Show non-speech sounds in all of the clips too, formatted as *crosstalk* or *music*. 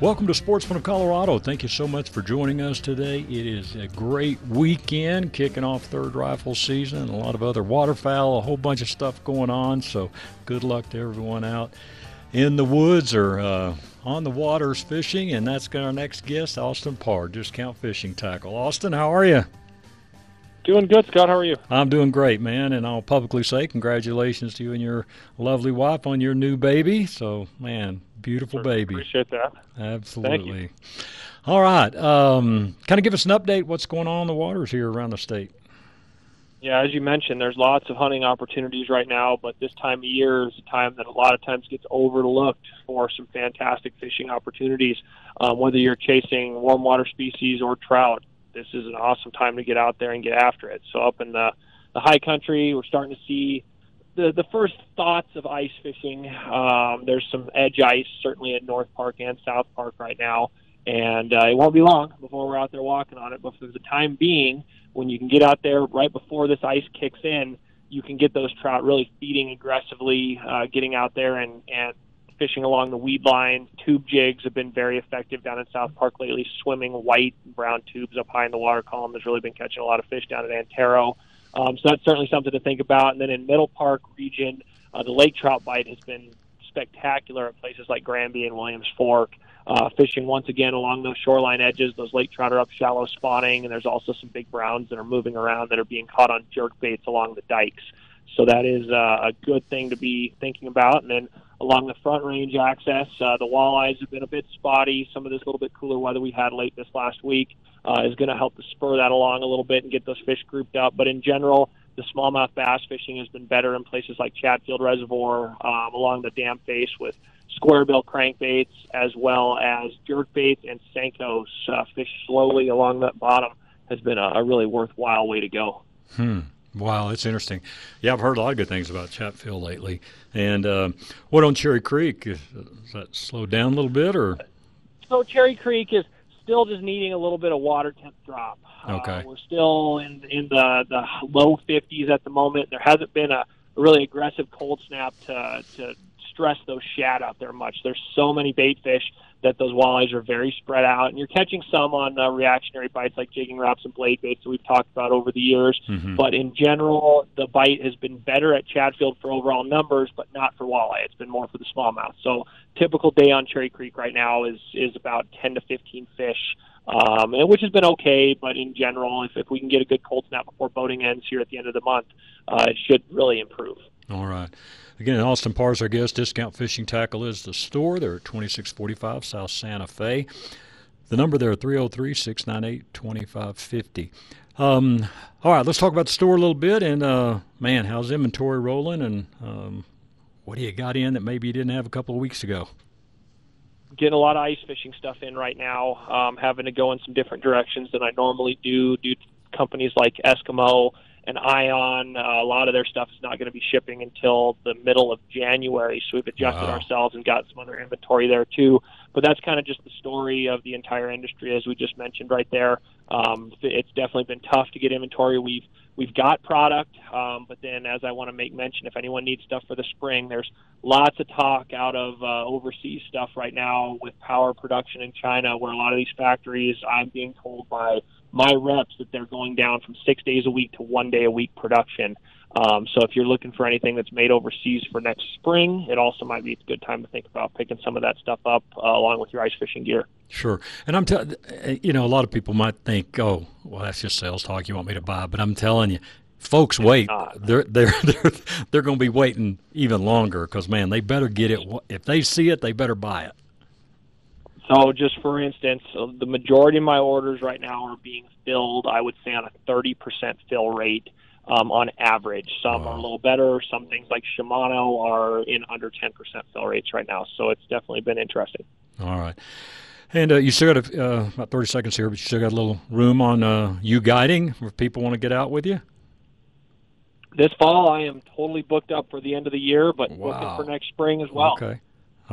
Welcome to Sportsman of Colorado. Thank you so much for joining us today. It is a great weekend, kicking off third rifle season, and a lot of other waterfowl, a whole bunch of stuff going on. So, good luck to everyone out in the woods or uh, on the waters fishing. And that's our next guest, Austin Parr, Discount Fishing Tackle. Austin, how are you? Doing good, Scott. How are you? I'm doing great, man. And I'll publicly say congratulations to you and your lovely wife on your new baby. So, man, beautiful baby. Appreciate that. Absolutely. All right. Um, kind of give us an update. What's going on in the waters here around the state? Yeah, as you mentioned, there's lots of hunting opportunities right now, but this time of year is a time that a lot of times gets overlooked for some fantastic fishing opportunities. Um, whether you're chasing warm water species or trout, this is an awesome time to get out there and get after it. So up in the the high country, we're starting to see the the first thoughts of ice fishing. Um, there's some edge ice certainly at North Park and South Park right now, and uh, it won't be long before we're out there walking on it. But for the time being, when you can get out there right before this ice kicks in, you can get those trout really feeding aggressively, uh, getting out there and and fishing along the weed line. Tube jigs have been very effective down in South Park lately. Swimming white and brown tubes up high in the water column has really been catching a lot of fish down at Antero. Um, so that's certainly something to think about. And then in Middle Park region, uh, the lake trout bite has been spectacular at places like Granby and Williams Fork. Uh, fishing once again along those shoreline edges. Those lake trout are up shallow spawning, and there's also some big browns that are moving around that are being caught on jerk baits along the dikes. So that is uh, a good thing to be thinking about. And then along the front range access, uh, the walleyes have been a bit spotty. Some of this little bit cooler weather we had late this last week uh, is going to help to spur that along a little bit and get those fish grouped up. But in general, the smallmouth bass fishing has been better in places like Chatfield Reservoir, um, along the dam face with square bill crankbaits, as well as jerk baits and Senkos. Uh, fish slowly along that bottom has been a, a really worthwhile way to go. Hmm. Wow, that's interesting. Yeah, I've heard a lot of good things about Chatfield lately. And uh, what on Cherry Creek? Is, is that slowed down a little bit, or? So Cherry Creek is still just needing a little bit of water temp drop. Okay. Uh, we're still in in the the low 50s at the moment. There hasn't been a really aggressive cold snap to to stress those shad out there much. There's so many bait fish that those walleyes are very spread out, and you're catching some on uh, reactionary bites like jigging Raps and blade baits that we've talked about over the years. Mm-hmm. But in general, the bite has been better at Chatfield for overall numbers, but not for walleye. It's been more for the smallmouth. So typical day on Cherry Creek right now is is about 10 to 15 fish. Um, and which has been okay, but in general, if, if we can get a good cold snap before boating ends here at the end of the month, uh, it should really improve. All right. Again, Austin Parr's our guest. Discount Fishing Tackle is the store. They're at 2645 South Santa Fe. The number there, 303 698 2550. Um, all right, let's talk about the store a little bit. And, uh, man, how's inventory rolling? And um, what do you got in that maybe you didn't have a couple of weeks ago? Getting a lot of ice fishing stuff in right now, um, having to go in some different directions than I normally do due to companies like Eskimo and Ion. Uh, a lot of their stuff is not going to be shipping until the middle of January, so we've adjusted Wow. ourselves and got some other inventory there too. But that's kind of just the story of the entire industry, as we just mentioned right there. Um, it's definitely been tough to get inventory. We've we've got product, um, but then as I want to make mention, if anyone needs stuff for the spring, there's lots of talk out of uh, overseas stuff right now with power production in China, where a lot of these factories, I'm being told by my reps that they're going down from six days a week to one day a week production. Um, so if you're looking for anything that's made overseas for next spring, it also might be a good time to think about picking some of that stuff up uh, along with your ice fishing gear. Sure. And I'm, telling you know, a lot of people might think, oh, well, that's just sales talk. You want me to buy? But I'm telling you, folks, wait. not. They're they're *laughs* they're they're going to be waiting even longer because man, they better get it. If they see it, they better buy it. So, just for instance, uh, the majority of my orders right now are being filled, I would say, on a 30% fill rate um, on average. Some Wow. are a little better. Some things like Shimano are in under 10% fill rates right now. So, it's definitely been interesting. All right. And uh, you still got a, uh, about 30 seconds here, but you still got a little room on uh, you guiding if people want to get out with you. This fall, I am totally booked up for the end of the year, but wow. looking for next spring as well. Okay.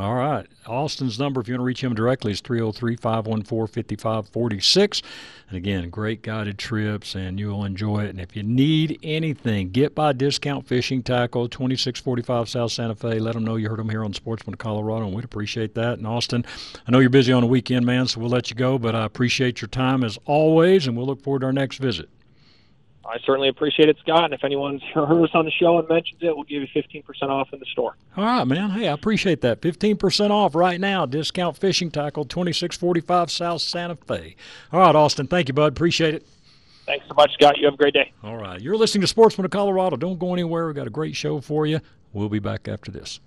All right. Austin's number, if you want to reach him directly, is 303 514 5546. And again, great guided trips, and you'll enjoy it. And if you need anything, get by Discount Fishing Tackle, 2645 South Santa Fe. Let them know you heard them here on Sportsman Colorado, and we'd appreciate that. And Austin, I know you're busy on the weekend, man, so we'll let you go, but I appreciate your time as always, and we'll look forward to our next visit. I certainly appreciate it, Scott. And if anyone's heard us on the show and mentions it, we'll give you 15% off in the store. All right, man. Hey, I appreciate that. 15% off right now. Discount fishing tackle, 2645 South Santa Fe. All right, Austin. Thank you, bud. Appreciate it. Thanks so much, Scott. You have a great day. All right. You're listening to Sportsman of Colorado. Don't go anywhere. We've got a great show for you. We'll be back after this.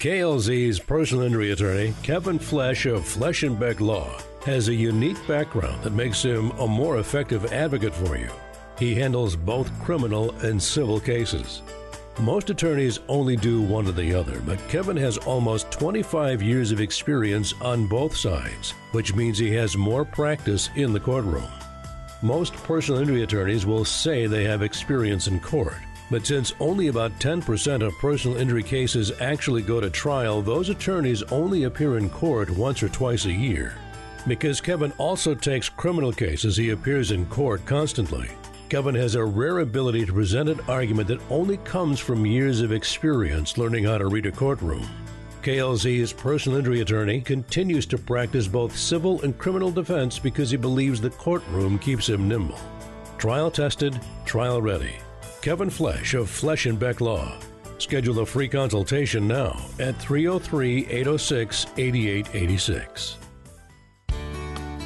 KLZ's personal injury attorney, Kevin Flesh of Flesh and Beck Law, has a unique background that makes him a more effective advocate for you. He handles both criminal and civil cases. Most attorneys only do one or the other, but Kevin has almost 25 years of experience on both sides, which means he has more practice in the courtroom. Most personal injury attorneys will say they have experience in court, but since only about 10% of personal injury cases actually go to trial, those attorneys only appear in court once or twice a year. Because Kevin also takes criminal cases, he appears in court constantly. Kevin has a rare ability to present an argument that only comes from years of experience learning how to read a courtroom. KLZ's personal injury attorney continues to practice both civil and criminal defense because he believes the courtroom keeps him nimble. Trial tested, trial ready. Kevin Flesh of Flesh and Beck Law. Schedule a free consultation now at 303 806 8886.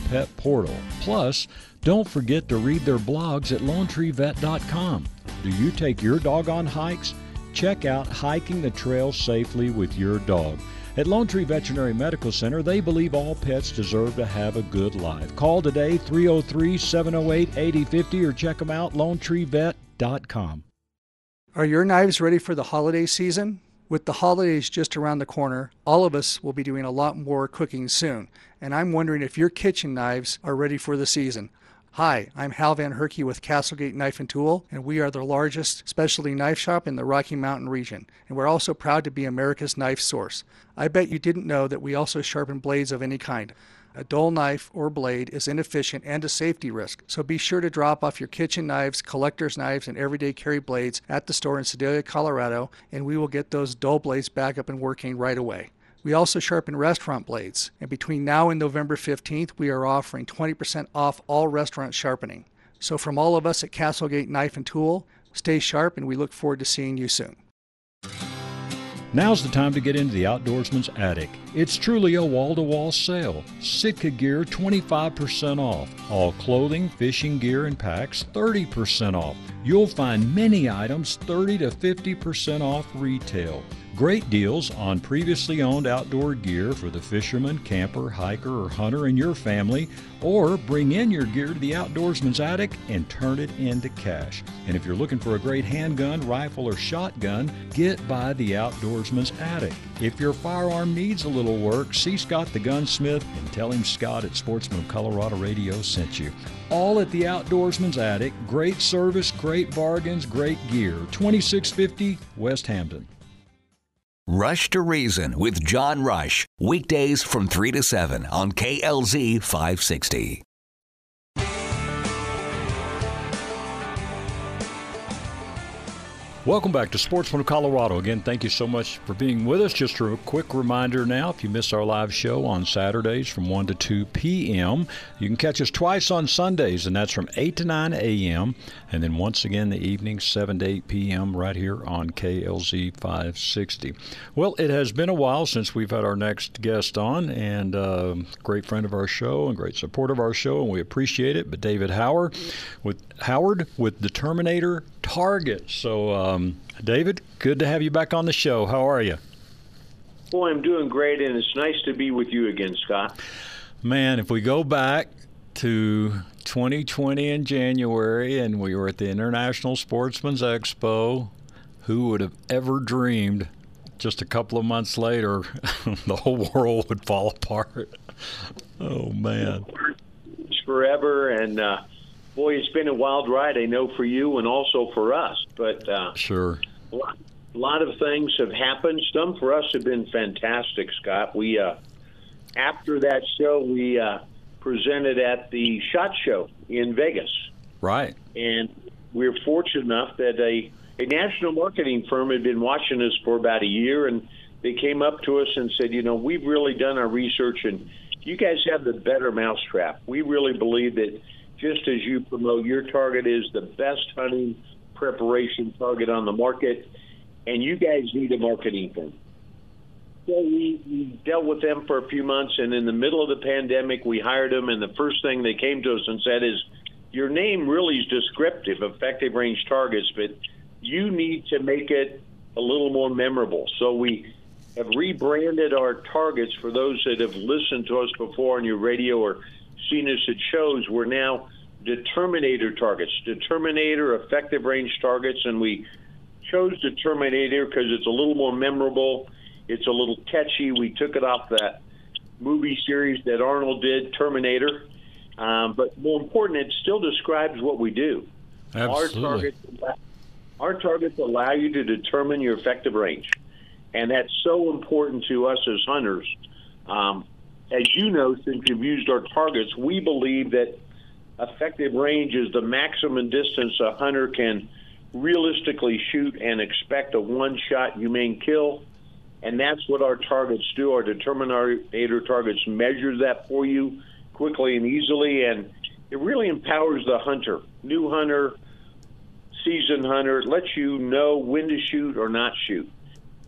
Pet Portal. Plus, don't forget to read their blogs at LoneTreeVet.com. Do you take your dog on hikes? Check out Hiking the Trail Safely with Your Dog. At Lone Tree Veterinary Medical Center, they believe all pets deserve to have a good life. Call today 303 708 8050 or check them out lonetreevet.com. Are your knives ready for the holiday season? With the holidays just around the corner, all of us will be doing a lot more cooking soon, and I'm wondering if your kitchen knives are ready for the season. Hi, I'm Hal Van Herky with Castlegate Knife and Tool, and we are the largest specialty knife shop in the Rocky Mountain region, and we're also proud to be America's knife source. I bet you didn't know that we also sharpen blades of any kind. A dull knife or blade is inefficient and a safety risk, so be sure to drop off your kitchen knives, collector's knives, and everyday carry blades at the store in Sedalia, Colorado, and we will get those dull blades back up and working right away. We also sharpen restaurant blades, and between now and November 15th, we are offering 20% off all restaurant sharpening. So, from all of us at Castlegate Knife and Tool, stay sharp, and we look forward to seeing you soon. Now's the time to get into the Outdoorsman's Attic. It's truly a wall to wall sale. Sitka gear 25% off. All clothing, fishing gear, and packs 30% off. You'll find many items 30 to 50% off retail. Great deals on previously owned outdoor gear for the fisherman, camper, hiker, or hunter in your family, or bring in your gear to the Outdoorsman's Attic and turn it into cash. And if you're looking for a great handgun, rifle, or shotgun, get by the Outdoorsman's Attic. If your firearm needs a little work, see Scott the gunsmith and tell him Scott at Sportsman of Colorado Radio sent you. All at the Outdoorsman's Attic. Great service, great bargains, great gear. 2650 West Hampton. Rush to Reason with John Rush. Weekdays from 3 to 7 on KLZ 560. Welcome back to Sportsman of Colorado. Again, thank you so much for being with us. Just a quick reminder now if you miss our live show on Saturdays from 1 to 2 p.m., you can catch us twice on Sundays, and that's from 8 to 9 a.m., and then once again the evening, 7 to 8 p.m., right here on KLZ 560. Well, it has been a while since we've had our next guest on, and uh, great friend of our show and great support of our show, and we appreciate it. But David Howard with Howard with the Terminator Target. So, um, David, good to have you back on the show. How are you? Boy, I'm doing great, and it's nice to be with you again, Scott. Man, if we go back to 2020 in January and we were at the International Sportsman's Expo, who would have ever dreamed just a couple of months later *laughs* the whole world would fall apart? Oh, man. It's forever, and uh, boy, it's been a wild ride. I know for you and also for us. But uh, sure, a lot, a lot of things have happened. Some for us have been fantastic, Scott. We uh, after that show, we uh, presented at the Shot Show in Vegas. Right, and we we're fortunate enough that a a national marketing firm had been watching us for about a year, and they came up to us and said, you know, we've really done our research and you guys have the better mousetrap. We really believe that just as you promote, your target is the best hunting preparation target on the market, and you guys need a marketing firm. So we, we dealt with them for a few months, and in the middle of the pandemic, we hired them, and the first thing they came to us and said is, your name really is descriptive, effective range targets, but you need to make it a little more memorable. So we have rebranded our targets for those that have listened to us before on your radio or seen us at shows, we're now determinator targets, determinator effective range targets, and we chose determinator because it's a little more memorable. It's a little catchy. We took it off that movie series that Arnold did, Terminator. Um, but more important, it still describes what we do. Absolutely. Our targets, our targets allow you to determine your effective range, and that's so important to us as hunters. Um, as you know, since you've used our targets, we believe that effective range is the maximum distance a hunter can realistically shoot and expect a one shot humane kill. And that's what our targets do. Our determinator targets measure that for you quickly and easily. And it really empowers the hunter, new hunter, seasoned hunter. Lets you know when to shoot or not shoot.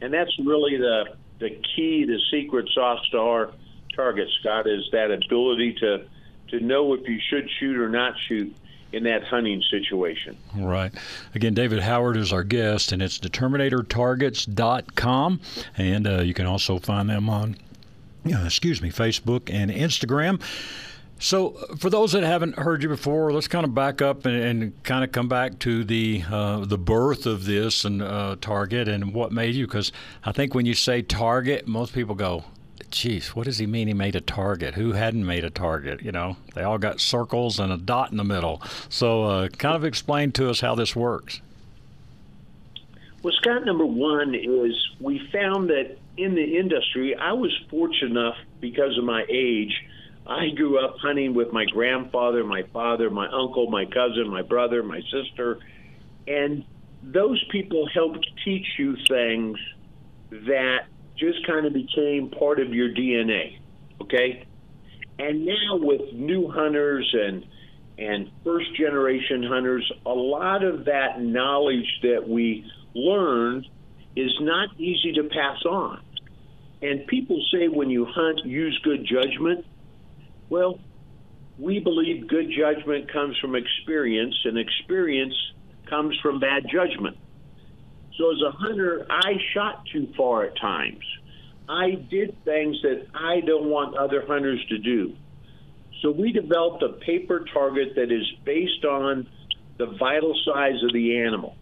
And that's really the, the key, the secret sauce to our target, Scott, is that ability to to know if you should shoot or not shoot in that hunting situation. Right. Again, David Howard is our guest, and it's determinatortargets.com, and uh, you can also find them on, uh, excuse me, Facebook and Instagram. So, for those that haven't heard you before, let's kind of back up and, and kind of come back to the uh, the birth of this and uh, Target and what made you. Because I think when you say Target, most people go, geez, what does he mean he made a target? Who hadn't made a target? You know, they all got circles and a dot in the middle. So, uh, kind of explain to us how this works. Well, Scott, number one is we found that in the industry, I was fortunate enough because of my age. I grew up hunting with my grandfather, my father, my uncle, my cousin, my brother, my sister, and those people helped teach you things that just kind of became part of your DNA. Okay? And now with new hunters and and first generation hunters, a lot of that knowledge that we learned is not easy to pass on. And people say when you hunt, use good judgment. Well, we believe good judgment comes from experience, and experience comes from bad judgment. So as a hunter, I shot too far at times. I did things that I don't want other hunters to do. So we developed a paper target that is based on the vital size of the animal.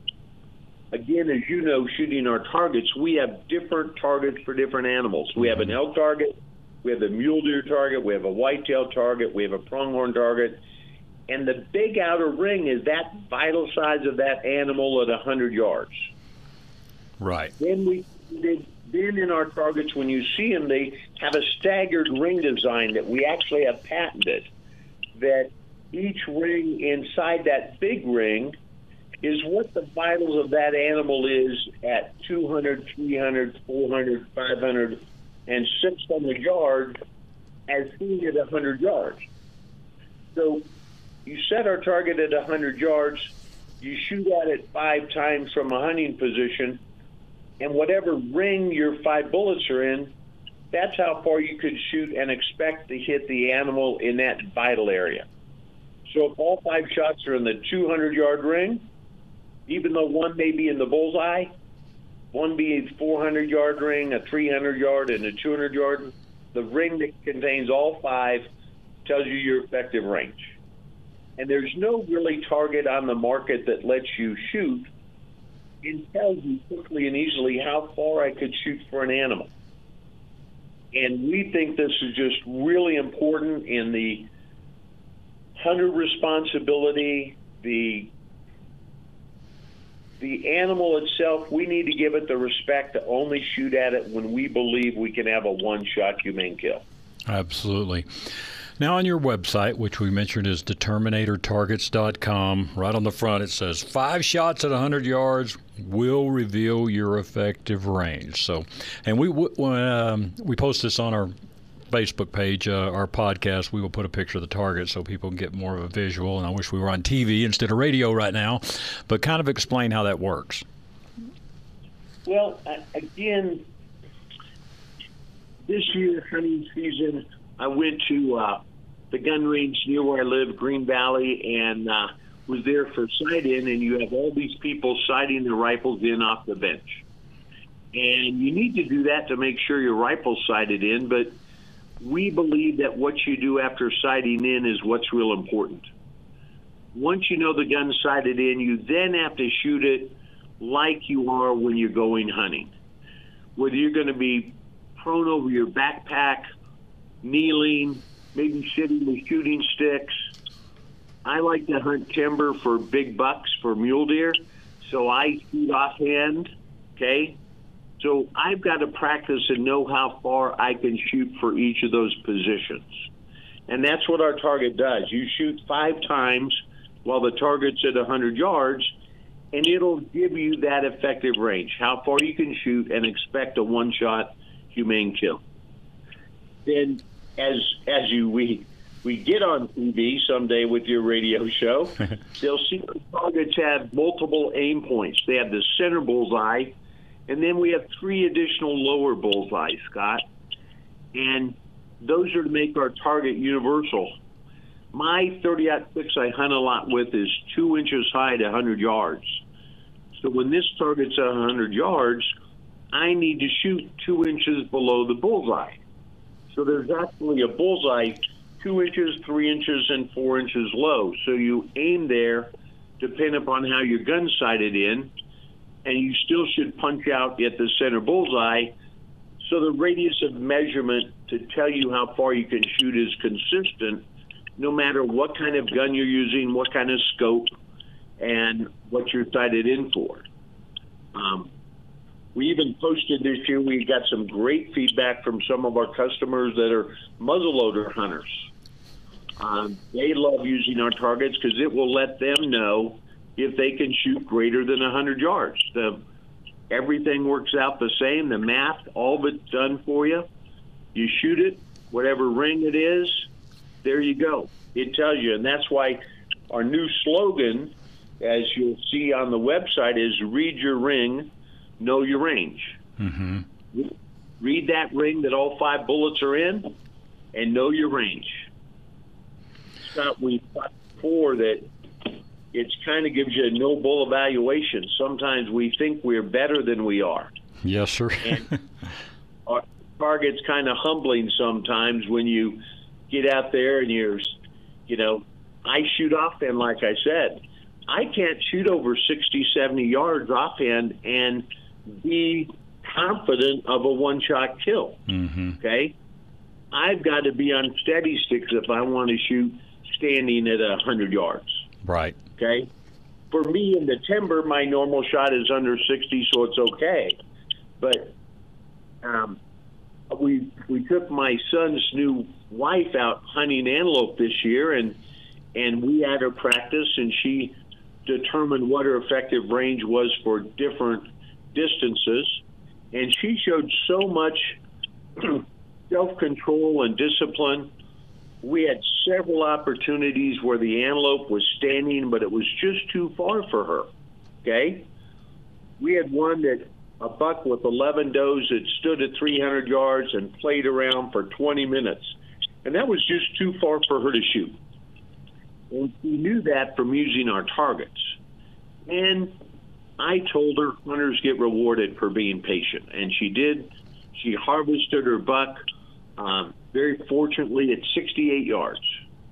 Again, as you know, shooting our targets, we have different targets for different animals. We have an elk target, we have a mule deer target, we have a whitetail target, we have a pronghorn target, and the big outer ring is that vital size of that animal at 100 yards. Right. Then we did. Then in our targets, when you see them, they have a staggered ring design that we actually have patented. That each ring inside that big ring is what the vitals of that animal is at 200, 300, 400, 500, and 600 yards as seen at 100 yards. So you set our target at 100 yards, you shoot at it five times from a hunting position, and whatever ring your five bullets are in, that's how far you could shoot and expect to hit the animal in that vital area. So if all five shots are in the 200 yard ring, even though one may be in the bullseye, one being 400 yard ring, a 300 yard, and a 200 yard, the ring that contains all five tells you your effective range. And there's no really target on the market that lets you shoot and tells you quickly and easily how far I could shoot for an animal. And we think this is just really important in the hunter responsibility, the the animal itself, we need to give it the respect to only shoot at it when we believe we can have a one shot humane kill. Absolutely. Now, on your website, which we mentioned is determinatortargets.com, right on the front it says five shots at 100 yards will reveal your effective range. So, and we um, we post this on our Facebook page, uh, our podcast, we will put a picture of the target so people can get more of a visual. And I wish we were on TV instead of radio right now, but kind of explain how that works. Well, again, this year hunting season, I went to uh, the gun range near where I live, Green Valley, and uh, was there for sight in, and you have all these people sighting their rifles in off the bench. And you need to do that to make sure your rifle's sighted in, but we believe that what you do after sighting in is what's real important. Once you know the gun's sighted in, you then have to shoot it like you are when you're going hunting. Whether you're going to be prone over your backpack, kneeling, maybe sitting with shooting sticks. I like to hunt timber for big bucks for mule deer, so I shoot offhand, okay? So I've got to practice and know how far I can shoot for each of those positions. And that's what our target does. You shoot five times while the target's at 100 yards, and it'll give you that effective range, how far you can shoot and expect a one shot humane kill. Then, as, as you, we, we get on TV someday with your radio show, *laughs* they'll see the targets have multiple aim points. They have the center bullseye and then we have three additional lower bullseyes, Scott. And those are to make our target universal. My 30 6 I hunt a lot with is two inches high to 100 yards. So when this target's at 100 yards, I need to shoot two inches below the bullseye. So there's actually a bullseye two inches, three inches, and four inches low. So you aim there, depending upon how your gun's sighted in, and you still should punch out at the center bullseye. So the radius of measurement to tell you how far you can shoot is consistent, no matter what kind of gun you're using, what kind of scope, and what you're sighted in for. Um, we even posted this year, we got some great feedback from some of our customers that are muzzleloader hunters. Um, they love using our targets because it will let them know if they can shoot greater than 100 yards. The, everything works out the same. The math, all it's done for you. You shoot it, whatever ring it is, there you go. It tells you. And that's why our new slogan, as you'll see on the website, is read your ring, know your range. Mm-hmm. Read that ring that all five bullets are in and know your range. Scott, we thought before that it kind of gives you a no bull evaluation. Sometimes we think we're better than we are. Yes, sir. and *laughs* our target's kind of humbling sometimes when you get out there and you're, you know, I shoot offhand, like I said. I can't shoot over 60, 70 yards offhand and be confident of a one shot kill. Mm-hmm. Okay? I've got to be on steady sticks if I want to shoot standing at a 100 yards. Right. Okay. For me in the timber, my normal shot is under 60, so it's okay. But um, we we took my son's new wife out hunting antelope this year, and and we had her practice, and she determined what her effective range was for different distances. And she showed so much *clears throat* self control and discipline. We had several opportunities where the antelope was standing, but it was just too far for her. Okay? We had one that a buck with 11 does that stood at 300 yards and played around for 20 minutes. And that was just too far for her to shoot. And she knew that from using our targets. And I told her hunters get rewarded for being patient. And she did. She harvested her buck um, very fortunately at 68 yards.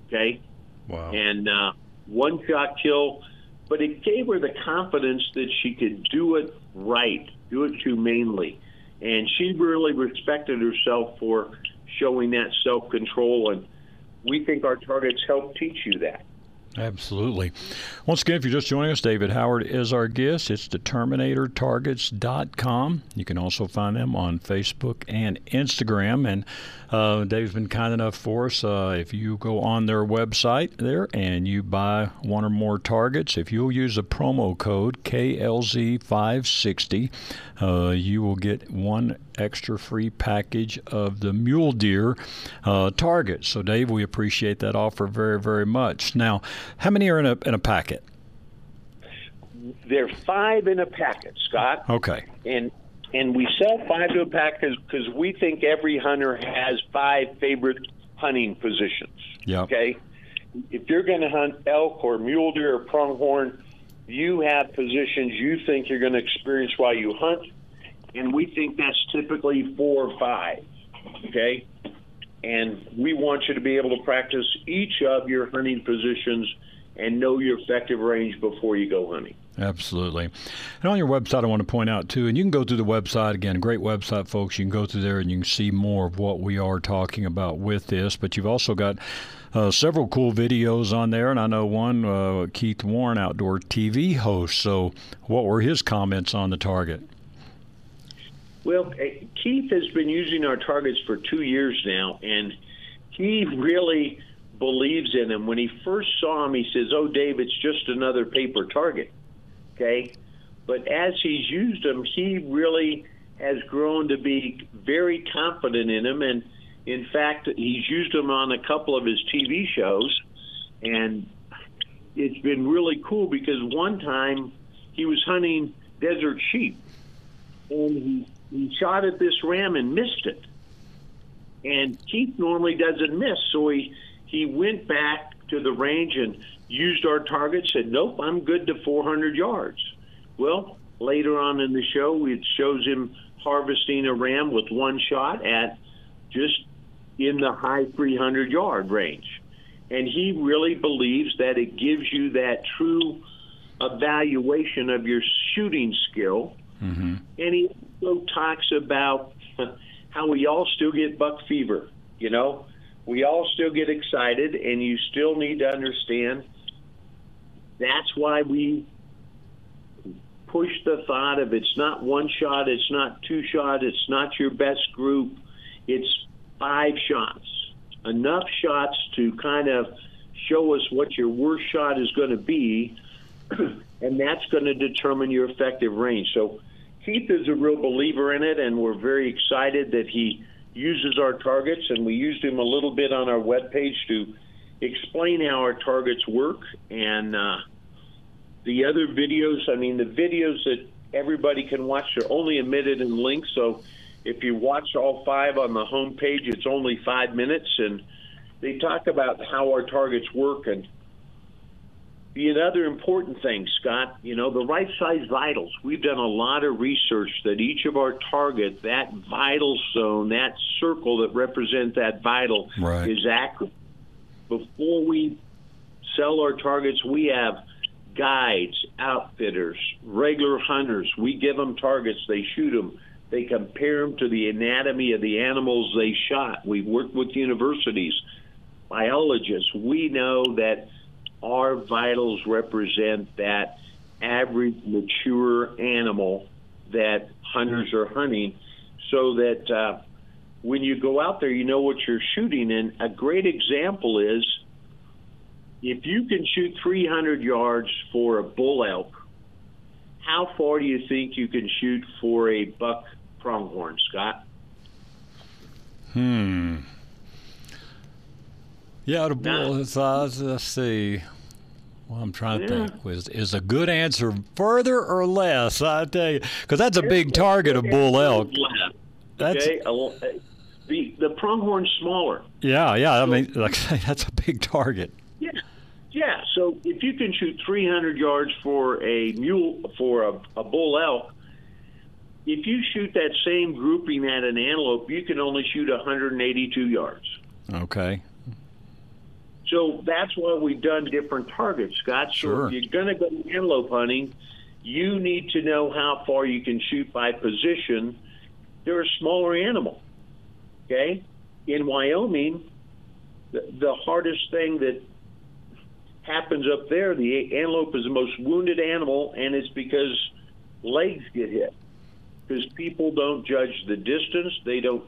Okay? Wow. And uh, one shot kill, but it gave her the confidence that she could do it right, do it humanely. And she really respected herself for showing that self control. And we think our targets help teach you that. Absolutely. Once again, if you're just joining us, David Howard is our guest. It's determinatortargets.com. You can also find them on Facebook and Instagram. And uh, Dave's been kind enough for us. Uh, if you go on their website there and you buy one or more targets, if you'll use the promo code KLZ560, uh, you will get one extra free package of the mule deer uh, targets. So, Dave, we appreciate that offer very, very much. Now, how many are in a in a packet? There are five in a packet, Scott. Okay. And and we sell five to a pack because we think every hunter has five favorite hunting positions. Yeah. Okay. If you're going to hunt elk or mule deer or pronghorn, you have positions you think you're going to experience while you hunt, and we think that's typically four or five. Okay. And we want you to be able to practice each of your hunting positions and know your effective range before you go hunting. Absolutely. And on your website, I want to point out too, and you can go through the website again, great website, folks. You can go through there and you can see more of what we are talking about with this. But you've also got uh, several cool videos on there, and I know one, uh, Keith Warren, outdoor TV host. So, what were his comments on the target? Well, eh, Keith has been using our targets for two years now, and he really believes in them. When he first saw them, he says, "Oh, Dave, it's just another paper target." Okay, but as he's used them, he really has grown to be very confident in them, and in fact, he's used them on a couple of his TV shows, and it's been really cool because one time he was hunting desert sheep, and he he shot at this ram and missed it. And Keith normally doesn't miss, so he he went back to the range and used our target, said, Nope, I'm good to 400 yards. Well, later on in the show, it shows him harvesting a ram with one shot at just in the high 300 yard range. And he really believes that it gives you that true evaluation of your shooting skill. Mm-hmm. And he also talks about *laughs* how we all still get buck fever, you know? we all still get excited, and you still need to understand that's why we push the thought of it's not one shot, it's not two shot, it's not your best group, it's five shots. Enough shots to kind of show us what your worst shot is going to be, *clears throat* and that's going to determine your effective range. So Keith is a real believer in it, and we're very excited that he uses our targets, and we used him a little bit on our webpage to explain how our targets work. And uh, the other videos, I mean, the videos that everybody can watch are only emitted in links. So if you watch all five on the home page, it's only five minutes, and they talk about how our targets work and the other important thing, Scott, you know, the right size vitals. We've done a lot of research that each of our target, that vital zone, that circle that represents that vital, right. is accurate. Before we sell our targets, we have guides, outfitters, regular hunters. We give them targets, they shoot them, they compare them to the anatomy of the animals they shot. We've worked with universities, biologists. We know that our vitals represent that average mature animal that hunters are hunting so that uh, when you go out there, you know what you're shooting. And a great example is if you can shoot 300 yards for a bull elk, how far do you think you can shoot for a buck pronghorn, Scott? Hmm. Yeah, the bull size. Let's see. Well, I'm trying to Yeah. think. Was is a good answer further or less? I tell you, because that's a big target of bull elk. That's Okay, uh, the the pronghorn's smaller. yeah, yeah. I mean, like I say, *laughs* that's a big target. Yeah, yeah. So if you can shoot 300 yards for a mule for a, a bull elk, if you shoot that same grouping at an antelope, you can only shoot 182 yards. Okay. So that's why we've done different targets, Scott. So Sure. if you're going to go antelope hunting, you need to know how far you can shoot by position. They're a smaller animal. Okay? In Wyoming, the, the hardest thing that happens up there, the antelope is the most wounded animal, and it's because legs get hit. Because people don't judge the distance, they don't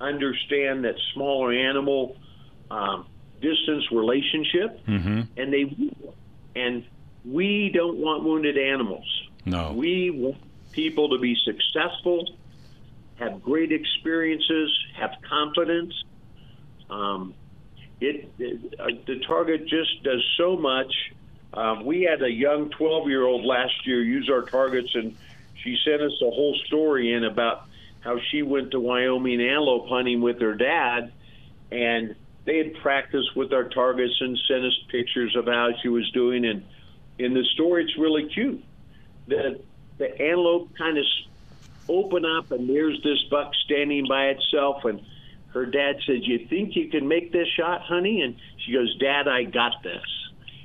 understand that smaller animal um, distance relationship, Mm-hmm. and they and we don't want wounded animals. No. We want people to be successful, have great experiences, have confidence. Um, it, it uh, the target just does so much. Um, we had a young 12 year old last year use our targets, and she sent us a whole story in about how she went to Wyoming antelope hunting with her dad, and they had practiced with our targets and sent us pictures of how she was doing. And in the story, it's really cute. The the antelope kind of open up, and there's this buck standing by itself, and her dad says, "You think you can make this shot, honey?" And she goes, "Dad, I got this,"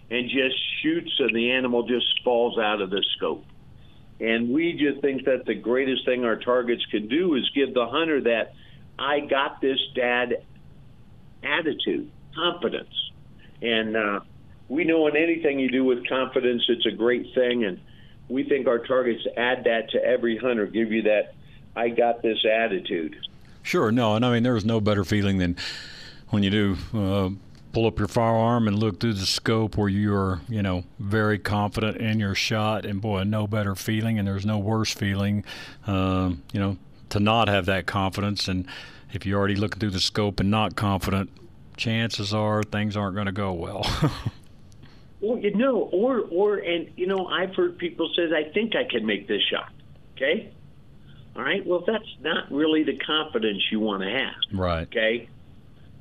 and just shoots, and the animal just falls out of the scope. And we just think that the greatest thing our targets can do is give the hunter that "I got this, Dad" attitude, confidence, and uh, we know in anything you do with confidence, it's a great thing, and we think our targets add that to every hunter, give you that "I got this" attitude. Sure, no, and I mean there's no better feeling than when you do uh, pull up your firearm and look through the scope where you're, you know, very confident in your shot, and boy, no better feeling, and there's no worse feeling, um, you know, to not have that confidence, and if you're already looking through the scope and not confident, chances are things aren't going to go well. *laughs* Well, you know, or or and you know, I've heard people says, "I think I can make this shot." Okay, all right. Well, that's not really the confidence you want to have. right. Okay,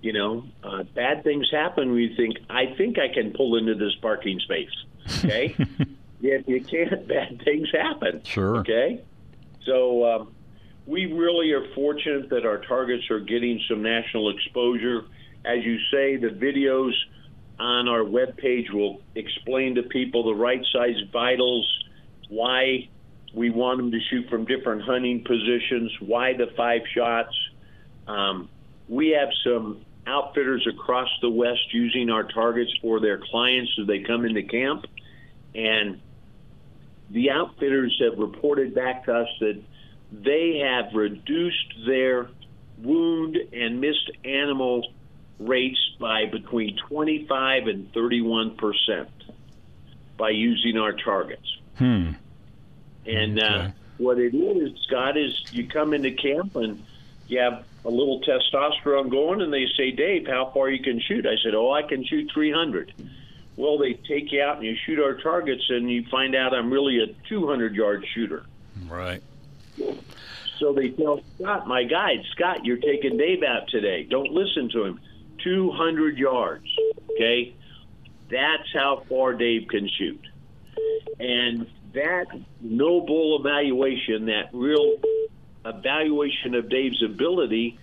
you know, uh, bad things happen when you think, "I think I can pull into this parking space." Okay, *laughs* if you can't, bad things happen. Sure. Okay, so um, we really are fortunate that our targets are getting some national exposure. As you say, the videos on our webpage will explain to people the right size vitals, why we want them to shoot from different hunting positions, why the five shots. Um, we have some outfitters across the West using our targets for their clients as they come into camp. And the outfitters have reported back to us that they have reduced their wound and missed animal rates by between 25 and 31 percent by using our targets. Hmm. And uh, what it is, Scott, is you come into camp and you have a little testosterone going, and they say, Dave, how far you can shoot? I said, Oh, I can shoot 300. Well, they take you out and you shoot our targets, and you find out I'm really a 200 yard shooter. Right. So they tell Scott, my guide, Scott, you're taking Dave out today. Don't listen to him. 200 yards. Okay? That's how far Dave can shoot. And that noble evaluation, that real evaluation of Dave's ability,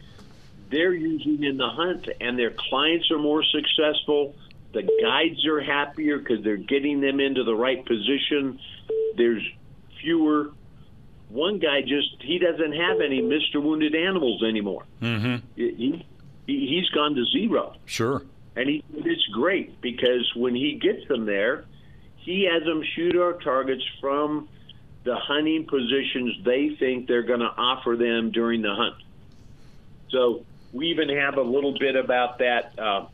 they're using in the hunt, and their clients are more successful. The guides are happier because they're getting them into the right position. There's fewer one guy just he doesn't have any Mr. Wounded Animals anymore. Mm-hmm. He, he he's gone to zero, Sure. and he it's great because when he gets them there, he has them shoot our targets from the hunting positions they think they're going to offer them during the hunt. So we even have a little bit about that uh,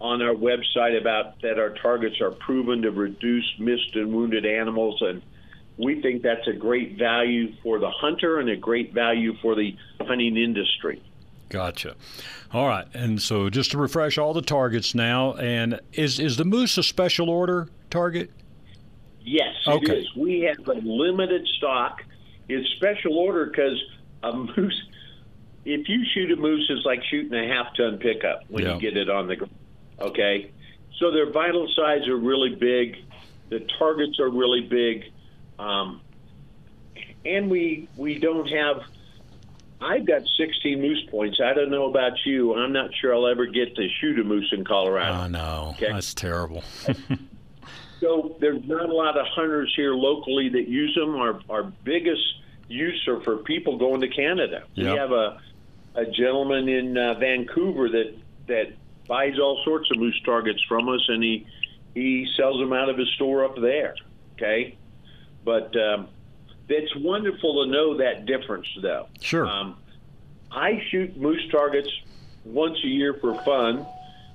on our website about that our targets are proven to reduce missed and wounded animals, and we think that's a great value for the hunter and a great value for the hunting industry. Gotcha. All right, and so just to refresh all the targets now, and is is the moose a special order target? Yes, okay. it is. We have a limited stock. It's special order because a moose. If you shoot a moose, it's like shooting a half ton pickup when Yeah. you get it on the ground. Okay, so their vital signs are really big. The targets are really big, um, and we we don't have. I've got 16 moose points. I don't know about you. I'm not sure I'll ever get to shoot a moose in Colorado. Oh no, Okay. that's terrible. *laughs* *laughs* So there's not a lot of hunters here locally that use them. Our our biggest use are for people going to Canada. Yep. We have a a gentleman in uh, Vancouver that that buys all sorts of moose targets from us, and he he sells them out of his store up there. Okay, but um, it's wonderful to know that difference, though. Sure. Um, I shoot moose targets once a year for fun,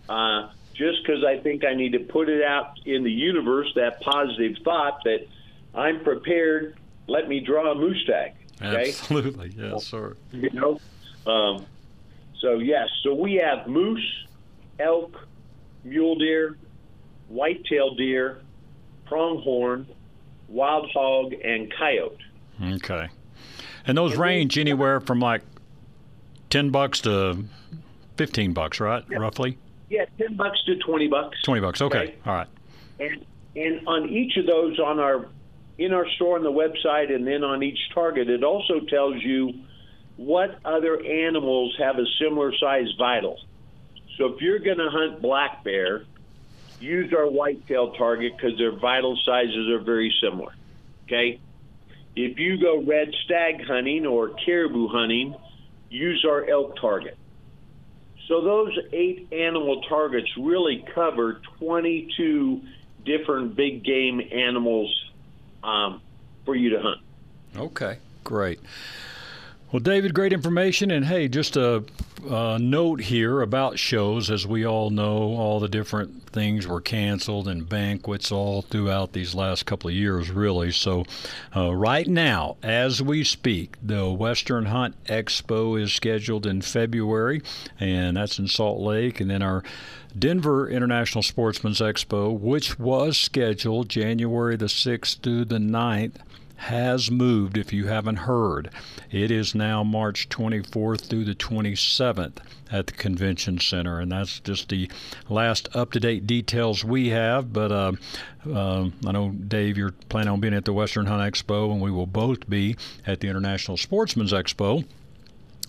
uh, just because I think I need to put it out in the universe that positive thought that I'm prepared. Let me draw a moose tag. Okay, Absolutely, *laughs* yes, sir. you know. Um, so yes, so we have moose, elk, mule deer, white-tailed deer, pronghorn, wild hog, and coyote. Okay, and those range anywhere from like ten bucks to fifteen bucks, right? Roughly Yeah, ten bucks to twenty bucks. twenty bucks. Okay, Okay. all right. And and on each of those on our in our store on the website and then on each target, it also tells you what other animals have a similar size vital. So if you're going to hunt black bear, use our whitetail target because their vital sizes are very similar. Okay. If you go red stag hunting or caribou hunting, use our elk target. So those eight animal targets really cover 22 different big game animals um, for you to hunt. Okay, great. Well, David, great information. And hey, just a, a note here about shows. As we all know, all the different things were canceled and banquets all throughout these last couple of years, really. So, uh, right now, as we speak, the Western Hunt Expo is scheduled in February, and that's in Salt Lake. And then our Denver International Sportsman's Expo, which was scheduled January the 6th through the 9th, has moved if you haven't heard. It is now March 24th through the 27th at the convention center, and that's just the last up to date details we have. But uh, uh, I know, Dave, you're planning on being at the Western Hunt Expo, and we will both be at the International Sportsman's Expo.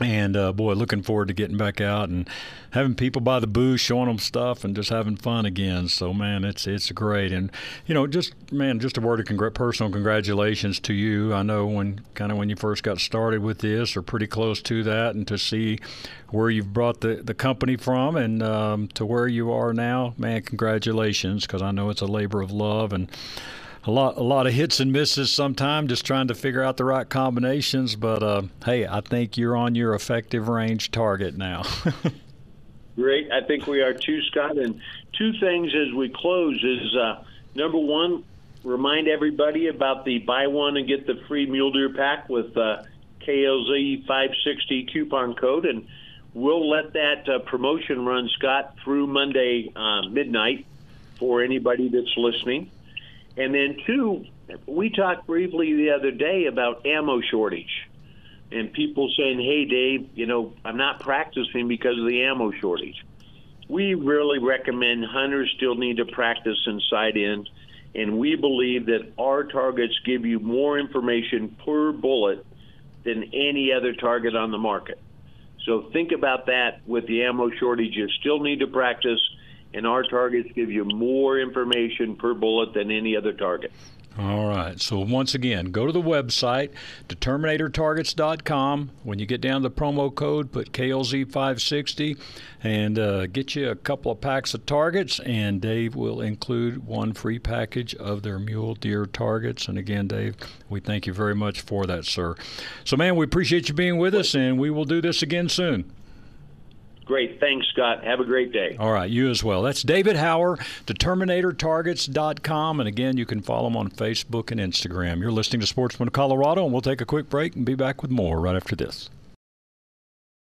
And uh, boy, looking forward to getting back out and having people by the booth, showing them stuff, and just having fun again. So man, it's it's great. And you know, just man, just a word of congr- personal congratulations to you. I know when kind of when you first got started with this, or pretty close to that, and to see where you've brought the the company from and um, to where you are now, man, congratulations. Because I know it's a labor of love and a lot a lot of hits and misses sometimes just trying to figure out the right combinations but uh, hey i think you're on your effective range target now *laughs* Great. I think we are too, Scott. And two things as we close is uh, number one, remind everybody about the buy one and get the free mule deer pack with uh, KLZ 560 coupon code. And we'll let that uh, promotion run, Scott, through Monday uh, midnight for anybody that's listening. And then two, we talked briefly the other day about ammo shortage and people saying, "Hey, Dave, you know, I'm not practicing because of the ammo shortage." We really recommend hunters still need to practice and sight in, and we believe that our targets give you more information per bullet than any other target on the market. So think about that with the ammo shortage. You still need to practice, and our targets give you more information per bullet than any other target. all right. So once again go to the website determinatortargets.com when you get down to the promo code put klz560 and uh, get you a couple of packs of targets and dave will include one free package of their mule deer targets. And again dave we thank you very much for that sir. So man we appreciate you being with us and we will do this again soon Great. Thanks, Scott. Have a great day. All right, you as well. That's David Hauer, determinatortargets.com. And again, you can follow him on Facebook and Instagram. You're listening to Sportsman of Colorado, and we'll take a quick break and be back with more right after this.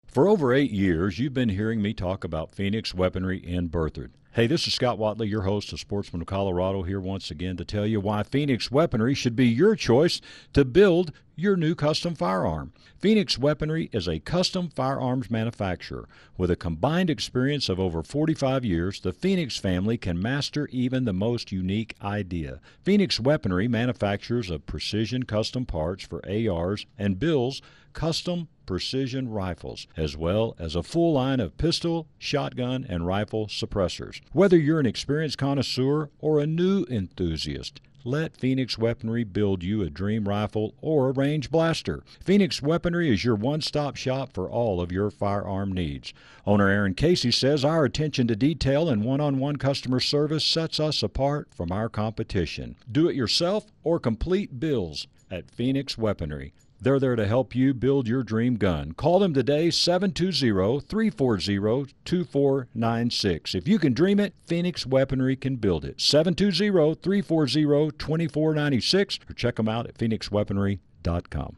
For over eight years, you've been hearing me talk about Phoenix Weaponry in Berthoud. Hey, this is Scott Watley, your host of Sportsman of Colorado, here once again to tell you why Phoenix Weaponry should be your choice to build your new custom firearm. Phoenix Weaponry is a custom firearms manufacturer. With a combined experience of over 45 years, the Phoenix family can master even the most unique idea. Phoenix Weaponry manufactures of precision custom parts for ARs and builds custom precision rifles, as well as a full line of pistol, shotgun, and rifle suppressors. Whether you're an experienced connoisseur or a new enthusiast, let Phoenix Weaponry build you a dream rifle or a range blaster. Phoenix Weaponry is your one stop shop for all of your firearm needs. Owner Aaron Casey says our attention to detail and one on one customer service sets us apart from our competition. Do it yourself or complete bills at Phoenix Weaponry. They're there to help you build your dream gun. Call them today, 720 340 2496. If you can dream it, Phoenix Weaponry can build it. 720 340 2496 or check them out at phoenixweaponry.com.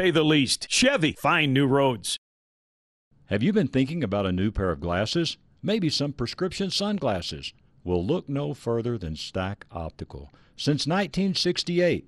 the least. Chevy, find new roads. Have you been thinking about a new pair of glasses? Maybe some prescription sunglasses? Well, look no further than Stack Optical. Since 1968,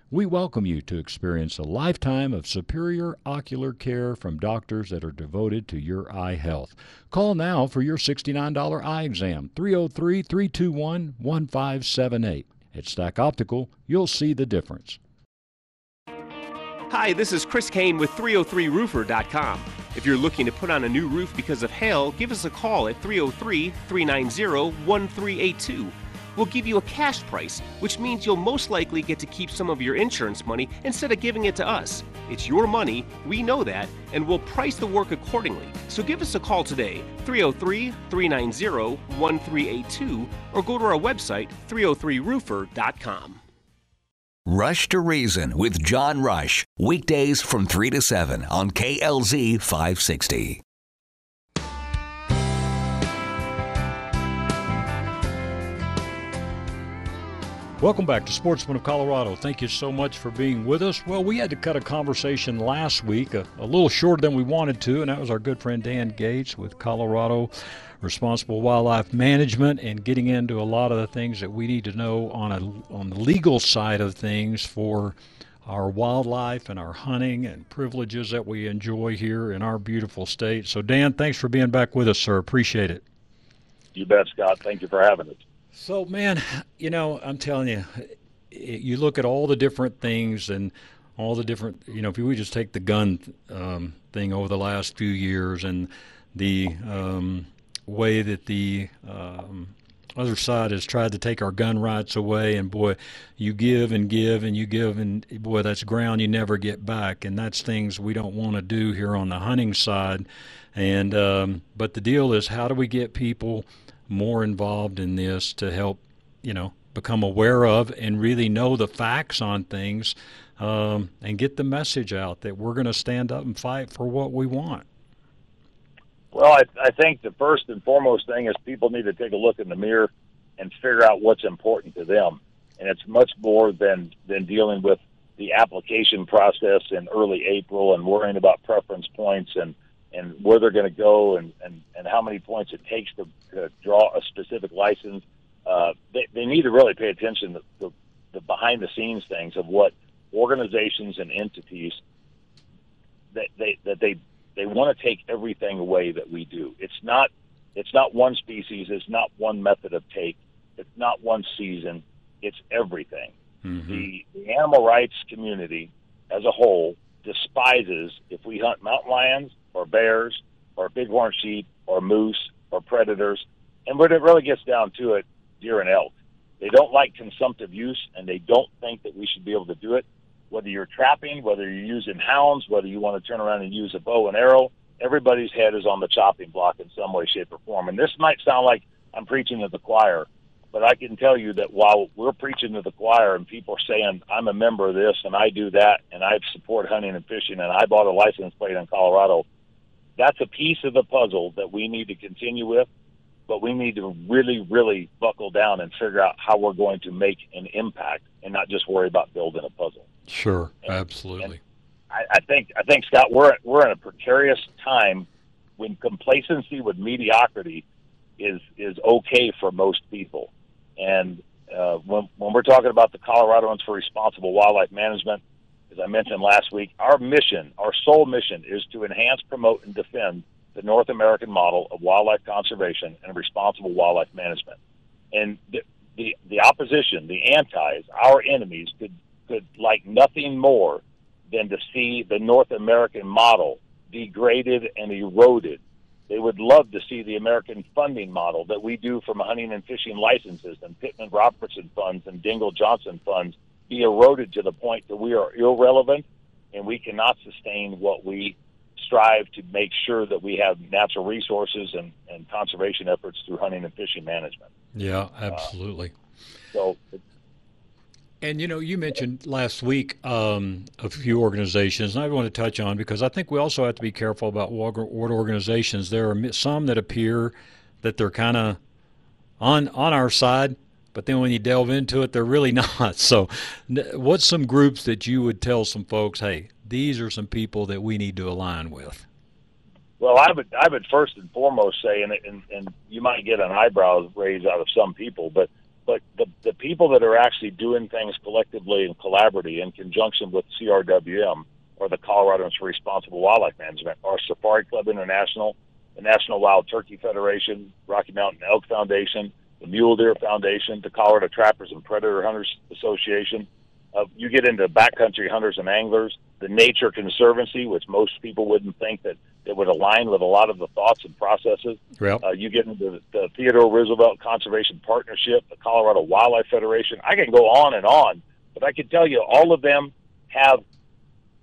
We welcome you to experience a lifetime of superior ocular care from doctors that are devoted to your eye health. Call now for your $69 eye exam, 303 321 1578. At Stack Optical, you'll see the difference. Hi, this is Chris Kane with 303roofer.com. If you're looking to put on a new roof because of hail, give us a call at 303 390 1382. We'll give you a cash price, which means you'll most likely get to keep some of your insurance money instead of giving it to us. It's your money, we know that, and we'll price the work accordingly. So give us a call today, 303 390 1382, or go to our website, 303roofer.com. Rush to Reason with John Rush. Weekdays from 3 to 7 on KLZ 560. Welcome back to Sportsman of Colorado. Thank you so much for being with us. Well, we had to cut a conversation last week, a, a, little shorter than we wanted to, and that was our good friend Dan Gates with Colorado Responsible Wildlife Management and getting into a lot of the things that we need to know on a on the legal side of things for our wildlife and our hunting and privileges that we enjoy here in our beautiful state. So Dan, thanks for being back with us, sir. Appreciate it. You bet, Scott. Thank you for having us. So, man, you know, I'm telling you, you look at all the different things and all the different, you know, if we just take the gun um, thing over the last few years and the um, way that the um, other side has tried to take our gun rights away, and boy, you give and give and you give, and boy, that's ground you never get back, and that's things we don't want to do here on the hunting side. And um, but the deal is, how do we get people more involved in this to help, you know, become aware of and really know the facts on things um, and get the message out that we're going to stand up and fight for what we want. Well, I, I think the first and foremost thing is people need to take a look in the mirror and figure out what's important to them. And it's much more than than dealing with the application process in early April and worrying about preference points and and where they're going to go and, and, and how many points it takes to, to draw a specific license. Uh, they, they need to really pay attention to the, the behind the scenes things of what organizations and entities that they that they they want to take everything away that we do. It's not it's not one species. It's not one method of take. It's not one season. It's everything. Mm-hmm. The, the animal rights community as a whole despises if we hunt mountain lions or bears or bighorn sheep or moose or predators. And when it really gets down to it, deer and elk. They don't like consumptive use, and they don't think that we should be able to do it. Whether you're trapping, whether you're using hounds, whether you want to turn around and use a bow and arrow, everybody's head is on the chopping block in some way, shape, or form. And this might sound like I'm preaching to the choir, but I can tell you that while we're preaching to the choir and people are saying, I'm a member of this and I do that and I support hunting and fishing and I bought a license plate in Colorado, that's a piece of the puzzle that we need to continue with but we need to really, really buckle down and figure out how we're going to make an impact and not just worry about building a puzzle. Sure, and, absolutely. And I, I think I think Scott, we're we're in a precarious time when complacency with mediocrity is is okay for most people, and uh, when when we're talking about the Coloradoans for Responsible Wildlife Management, as I mentioned last week, our mission, our sole mission, is to enhance, promote, and defend the North American model of wildlife conservation and responsible wildlife management. And the, the, the opposition, the antis, our enemies, could, could like nothing more than to see the North American model degraded and eroded. They would love to see the American funding model that we do from hunting and fishing licenses and Pittman Robertson funds and Dingell Johnson funds be eroded to the point that we are irrelevant and we cannot sustain what we strive to make sure that we have natural resources and, and conservation efforts through hunting and fishing management. Yeah, absolutely. Uh, so. And you know, you mentioned last week um, a few organizations, and I want to touch on because I think we also have to be careful about what organizations. There are some that appear that they're kind of on on our side, but then when you delve into it, they're really *laughs* not. So, what's some groups that you would tell some folks, hey, these are some people that we need to align with? Well, I would I would first and foremost say, and and, and you might get an eyebrow raise out of some people, but but the the people that are actually doing things collectively and collaboratively in conjunction with CRWM or the Coloradans for Responsible Wildlife Management are Safari Club International, the National Wild Turkey Federation, Rocky Mountain Elk Foundation, the Mule Deer Foundation, the Colorado Trappers and Predator Hunters Association, uh, you get into backcountry hunters and anglers, the Nature Conservancy, which most people wouldn't think that it would align with a lot of the thoughts and processes. Yep. Uh, you get into the, the Theodore Roosevelt Conservation Partnership, the Colorado Wildlife Federation. I can go on and on, but I can tell you all of them have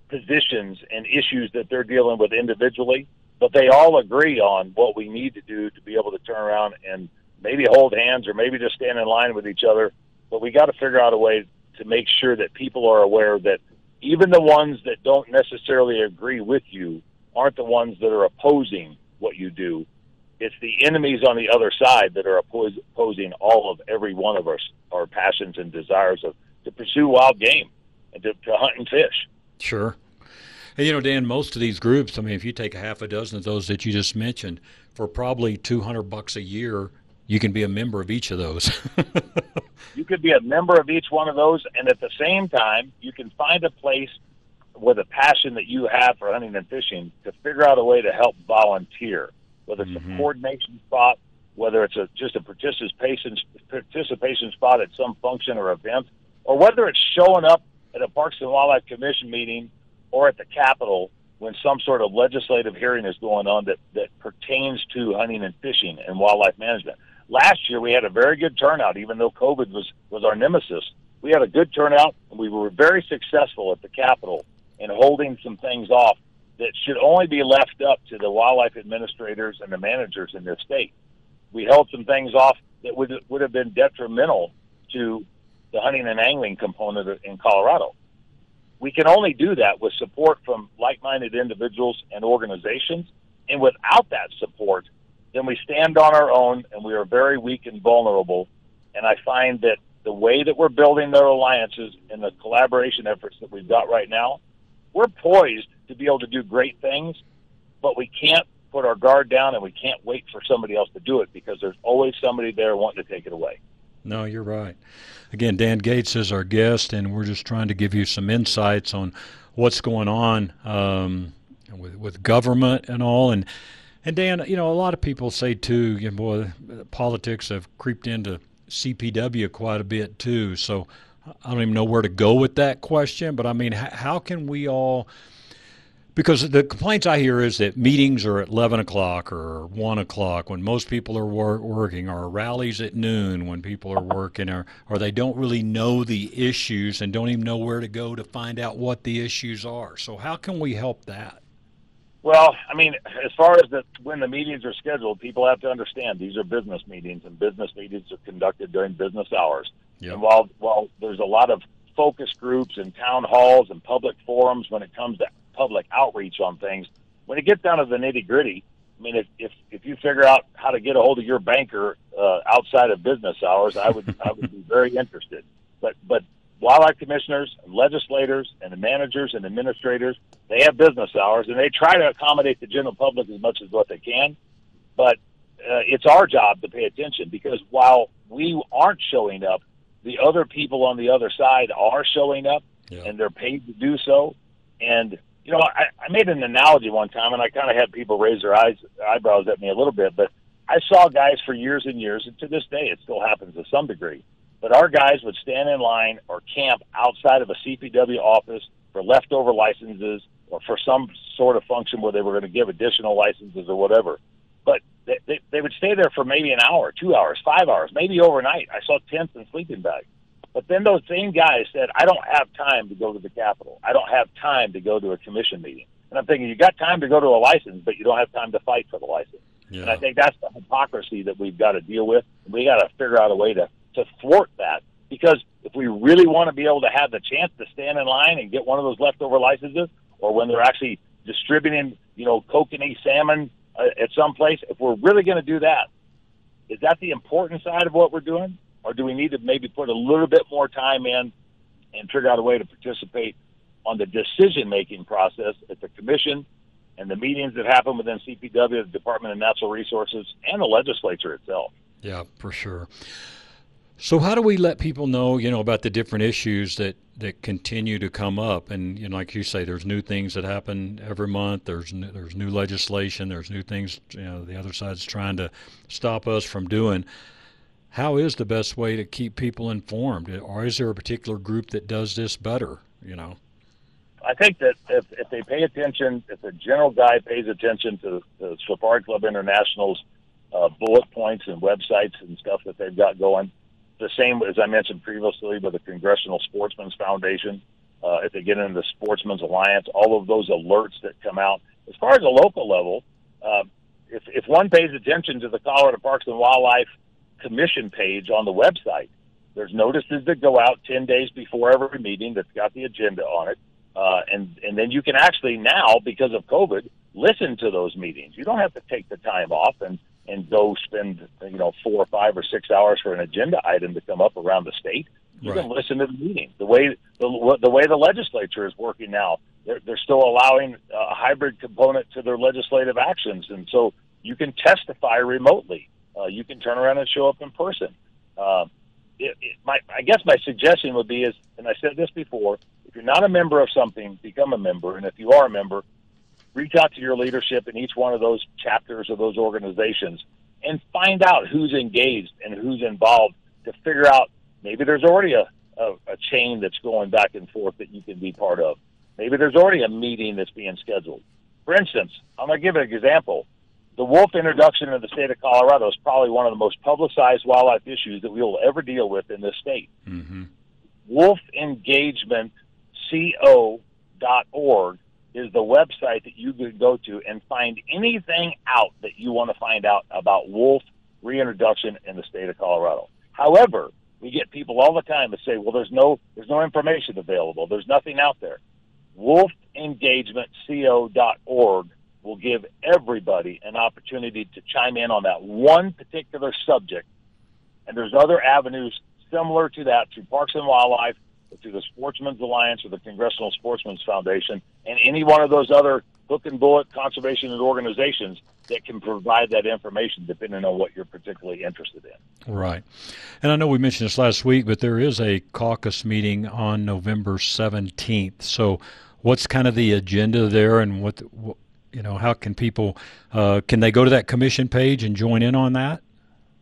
positions and issues that they're dealing with individually, but they all agree on what we need to do to be able to turn around and maybe hold hands or maybe just stand in line with each other. But we got to figure out a way to make sure that people are aware that even the ones that don't necessarily agree with you aren't the ones that are opposing what you do. It's the enemies on the other side that are opposing all of every one of our our passions and desires of to pursue wild game and to, to hunt and fish. Sure. And you know, Dan, most of these groups, I mean, if you take a half a dozen of those that you just mentioned, for probably 200 bucks a year, you can be a member of each of those. *laughs* you could be a member of each one of those, and at the same time, you can find a place with a passion that you have for hunting and fishing to figure out a way to help volunteer, whether it's mm-hmm. a coordination spot, whether it's a just a participation participation spot at some function or event, or whether it's showing up at a Parks and Wildlife Commission meeting or at the Capitol when some sort of legislative hearing is going on that, that pertains to hunting and fishing and wildlife management last year we had a very good turnout, even though COVID was, was our nemesis. We had a good turnout, and we were very successful at the Capitol in holding some things off that should only be left up to the wildlife administrators and the managers in this state. We held some things off that would would have been detrimental to the hunting and angling component in Colorado. We can only do that with support from like-minded individuals and organizations, and without that support, then we stand on our own and we are very weak and vulnerable And I find that the way that we're building their alliances and the collaboration efforts that we've got right now, we're poised to be able to do great things, but we can't put our guard down and we can't wait for somebody else to do it because there's always somebody there wanting to take it away. No, you're right. Again, Dan Gates is our guest, and we're just trying to give you some insights on what's going on um, with with government and all. And and Dan, you know, a lot of people say too, you know, boy, politics have creeped into CPW quite a bit too. So I don't even know where to go with that question, but I mean, how can we all? Because the complaints I hear is that meetings are at 11 o'clock or 1 o'clock when most people are wor- working, or rallies at noon when people are working, or, or they don't really know the issues and don't even know where to go to find out what the issues are. So, how can we help that? Well, I mean, as far as the, when the meetings are scheduled, people have to understand these are business meetings, and business meetings are conducted during business hours. Yep. And while while there's a lot of focus groups and town halls and public forums when it comes to public outreach on things, when it gets down to the nitty gritty, I mean, if, if if you figure out how to get a hold of your banker uh, outside of business hours, I would I would be very interested. But but wildlife commissioners, and legislators, and the managers and administrators, they have business hours, and they try to accommodate the general public as much as what they can. But uh, it's our job to pay attention because while we aren't showing up, the other people on the other side are showing up, yeah. and they're paid to do so. And you know, I, I made an analogy one time, and I kind of had people raise their eyes eyebrows at me a little bit, but I saw guys for years and years, and to this day, it still happens to some degree but our guys would stand in line or camp outside of a CPW office for leftover licenses or for some sort of function where they were going to give additional licenses or whatever. But they, they, they would stay there for maybe an hour, two hours, five hours, maybe overnight. I saw tents and sleeping bags. But then those same guys said, I don't have time to go to the Capitol. I don't have time to go to a commission meeting. And I'm thinking, you got time to go to a license, but you don't have time to fight for the license. Yeah. And I think that's the hypocrisy that we've got to deal with. We got to figure out a way to to thwart that because if we really want to be able to have the chance to stand in line and get one of those leftover licenses, or when they're actually distributing, you know, kokanee salmon uh, at some place, if we're really going to do that, is that the important side of what we're doing, or do we need to maybe put a little bit more time in and figure out a way to participate on the decision making process at the commission and the meetings that happen within CPW, the Department of Natural Resources, and the legislature itself? Yeah, for sure. So how do we let people know, you know, about the different issues that that continue to come up? And you know, like you say, there's new things that happen every month. There's new, there's new legislation. There's new things. You know, the other side's trying to stop us from doing. How is the best way to keep people informed, or is there a particular group that does this better? You know. I think that if, if they pay attention, if the general guy pays attention to the Safari Club International's uh, bullet points and websites and stuff that they've got going, the same as I mentioned previously with the Congressional Sportsmen's Foundation. Uh, if they get into the Sportsmen's Alliance, all of those alerts that come out. As far as a local level, uh, if, if one pays attention to the Colorado Parks and Wildlife Commission page on the website, there's notices that go out 10 days before every meeting that's got the agenda on it. Uh, and, and then you can actually now, because of COVID, listen to those meetings. You don't have to take the time off and and go spend you know four or five or six hours for an agenda item to come up around the state. You right. can listen to the meeting. The way the, the way the legislature is working now, they're, they're still allowing a hybrid component to their legislative actions, and so you can testify remotely. Uh, you can turn around and show up in person. Uh, it, it, my, I guess my suggestion would be is, and I said this before, if you're not a member of something, become a member, and if you are a member, reach out to your leadership in each one of those chapters of those organizations and find out who's engaged and who's involved to figure out maybe there's already a, a, a chain that's going back and forth that you can be part of. Maybe there's already a meeting that's being scheduled. For instance, I'm going to give an example. The wolf introduction in the state of Colorado is probably one of the most publicized wildlife issues that we will ever deal with in this state. Mm-hmm. Wolfengagement.co.org is the website that you could go to and find anything out that you want to find out about wolf reintroduction in the state of Colorado. However, we get people all the time that say, "Well, there's no there's no information available. There's nothing out there." Wolfengagementco.org will give everybody an opportunity to chime in on that one particular subject And there's other avenues similar to that through Parks and Wildlife, through the Sportsman's Alliance or the Congressional Sportsman's Foundation, and any one of those other hook and bullet conservation organizations that can provide that information depending on what you're particularly interested in. Right. And I know we mentioned this last week, but there is a caucus meeting on November 17th. So what's kind of the agenda there and what, you know, how can people, uh, can they go to that commission page and join in on that?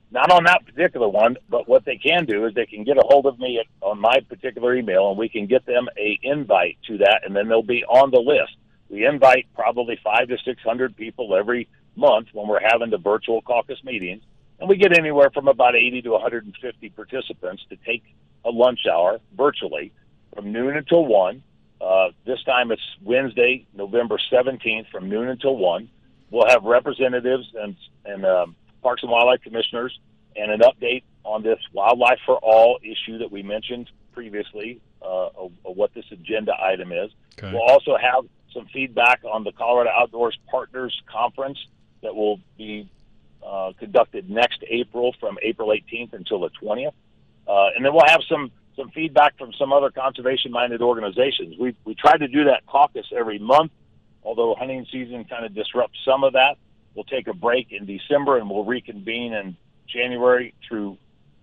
Not on that particular one, but what they can do is they can get a hold of me at, on my particular email, and we can get them a invite to that, and then they'll be on the list. We invite probably five to six hundred people every month when we're having the virtual caucus meetings, and we get anywhere from about eighty to 150 participants to take a lunch hour virtually from noon until one. Uh, this time it's Wednesday, November 17th, from noon until one. We'll have representatives and and um, Parks and Wildlife commissioners and an update on this Wildlife for All issue that we mentioned previously, uh, of, of what this agenda item is. Okay. We'll also have some feedback on the Colorado Outdoors Partners Conference that will be uh, conducted next April from April 18th until the 20th. Uh, and then we'll have some, some feedback from some other conservation minded organizations. We, we try to do that caucus every month, although hunting season kind of disrupts some of that. We'll take a break in December and we'll reconvene in January through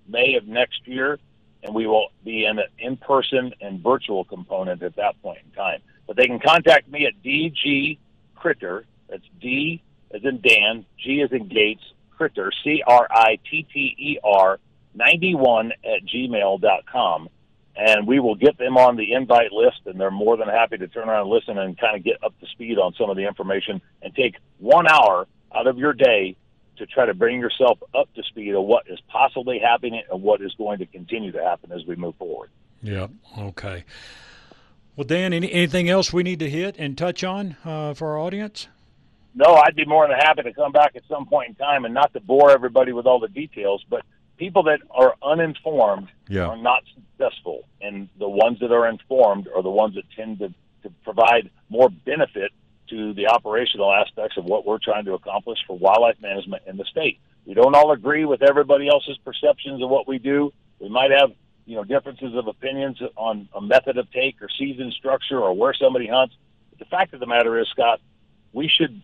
May of next year. And we will be in an in person and virtual component at that point in time. But they can contact me at DG Critter. That's D as in Dan, G as in Gates, Critter, C R I T T E R, 91 at gmail.com. And we will get them on the invite list, and they're more than happy to turn around and listen and kind of get up to speed on some of the information and take one hour out of your day to try to bring yourself up to speed of what is possibly happening and what is going to continue to happen as we move forward. Yeah. Okay. Well, Dan, any, anything else we need to hit and touch on uh, for our audience? No, I'd be more than happy to come back at some point in time and not to bore everybody with all the details, but people that are uninformed Yeah. are not successful, and the ones that are informed are the ones that tend to, to provide more benefit to the operational aspects of what we're trying to accomplish for wildlife management in the state. We don't all agree with everybody else's perceptions of what we do. We might have you know differences of opinions on a method of take or season structure or where somebody hunts. But the fact of the matter is, Scott, we should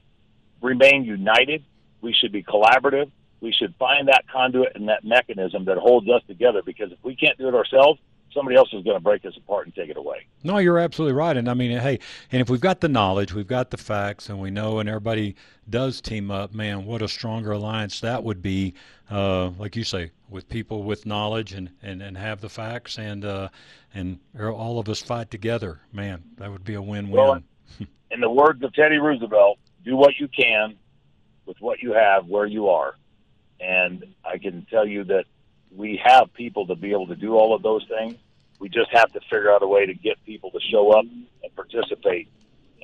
remain united. We should be collaborative. We should find that conduit and that mechanism that holds us together because if we can't do it ourselves, somebody else is going to break us apart and take it away. No, you're absolutely right. And I mean, hey, and if we've got the knowledge, we've got the facts, and we know, and everybody does team up, man, what a stronger alliance that would be, uh, like you say, with people with knowledge and, and, and have the facts, and uh, and all of us fight together. Man, that would be a win-win. Well, in the words of Teddy Roosevelt, do what you can with what you have where you are. And I can tell you that we have people to be able to do all of those things. We just have to figure out a way to get people to show up and participate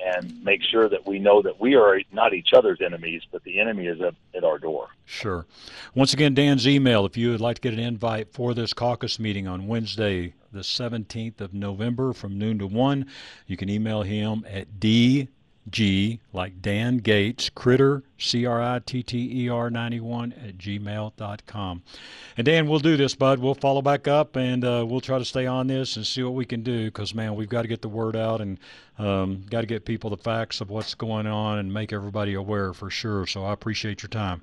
and make sure that we know that we are not each other's enemies, but the enemy is at, at our door. Sure. Once again, Dan's email, if you would like to get an invite for this caucus meeting on Wednesday, the 17th of November from noon to 1, you can email him at dg, like Dan Gates, critter, C R I T T E R 91 at gmail.com. And Dan, we'll do this, bud. We'll follow back up and uh, we'll try to stay on this and see what we can do because, man, we've got to get the word out and um, got to get people the facts of what's going on and make everybody aware for sure. So I appreciate your time.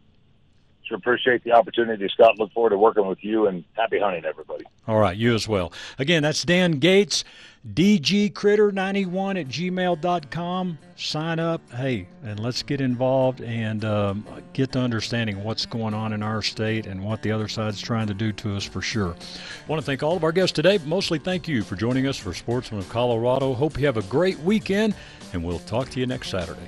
Appreciate the opportunity, Scott. Look forward to working with you and happy hunting, everybody. All right, you as well. Again, that's Dan Gates, dgcritter91 at gmail.com. Sign up, hey, and let's get involved and um, get to understanding what's going on in our state and what the other side's trying to do to us for sure. I want to thank all of our guests today, mostly thank you for joining us for Sportsman of Colorado. Hope you have a great weekend, and we'll talk to you next Saturday.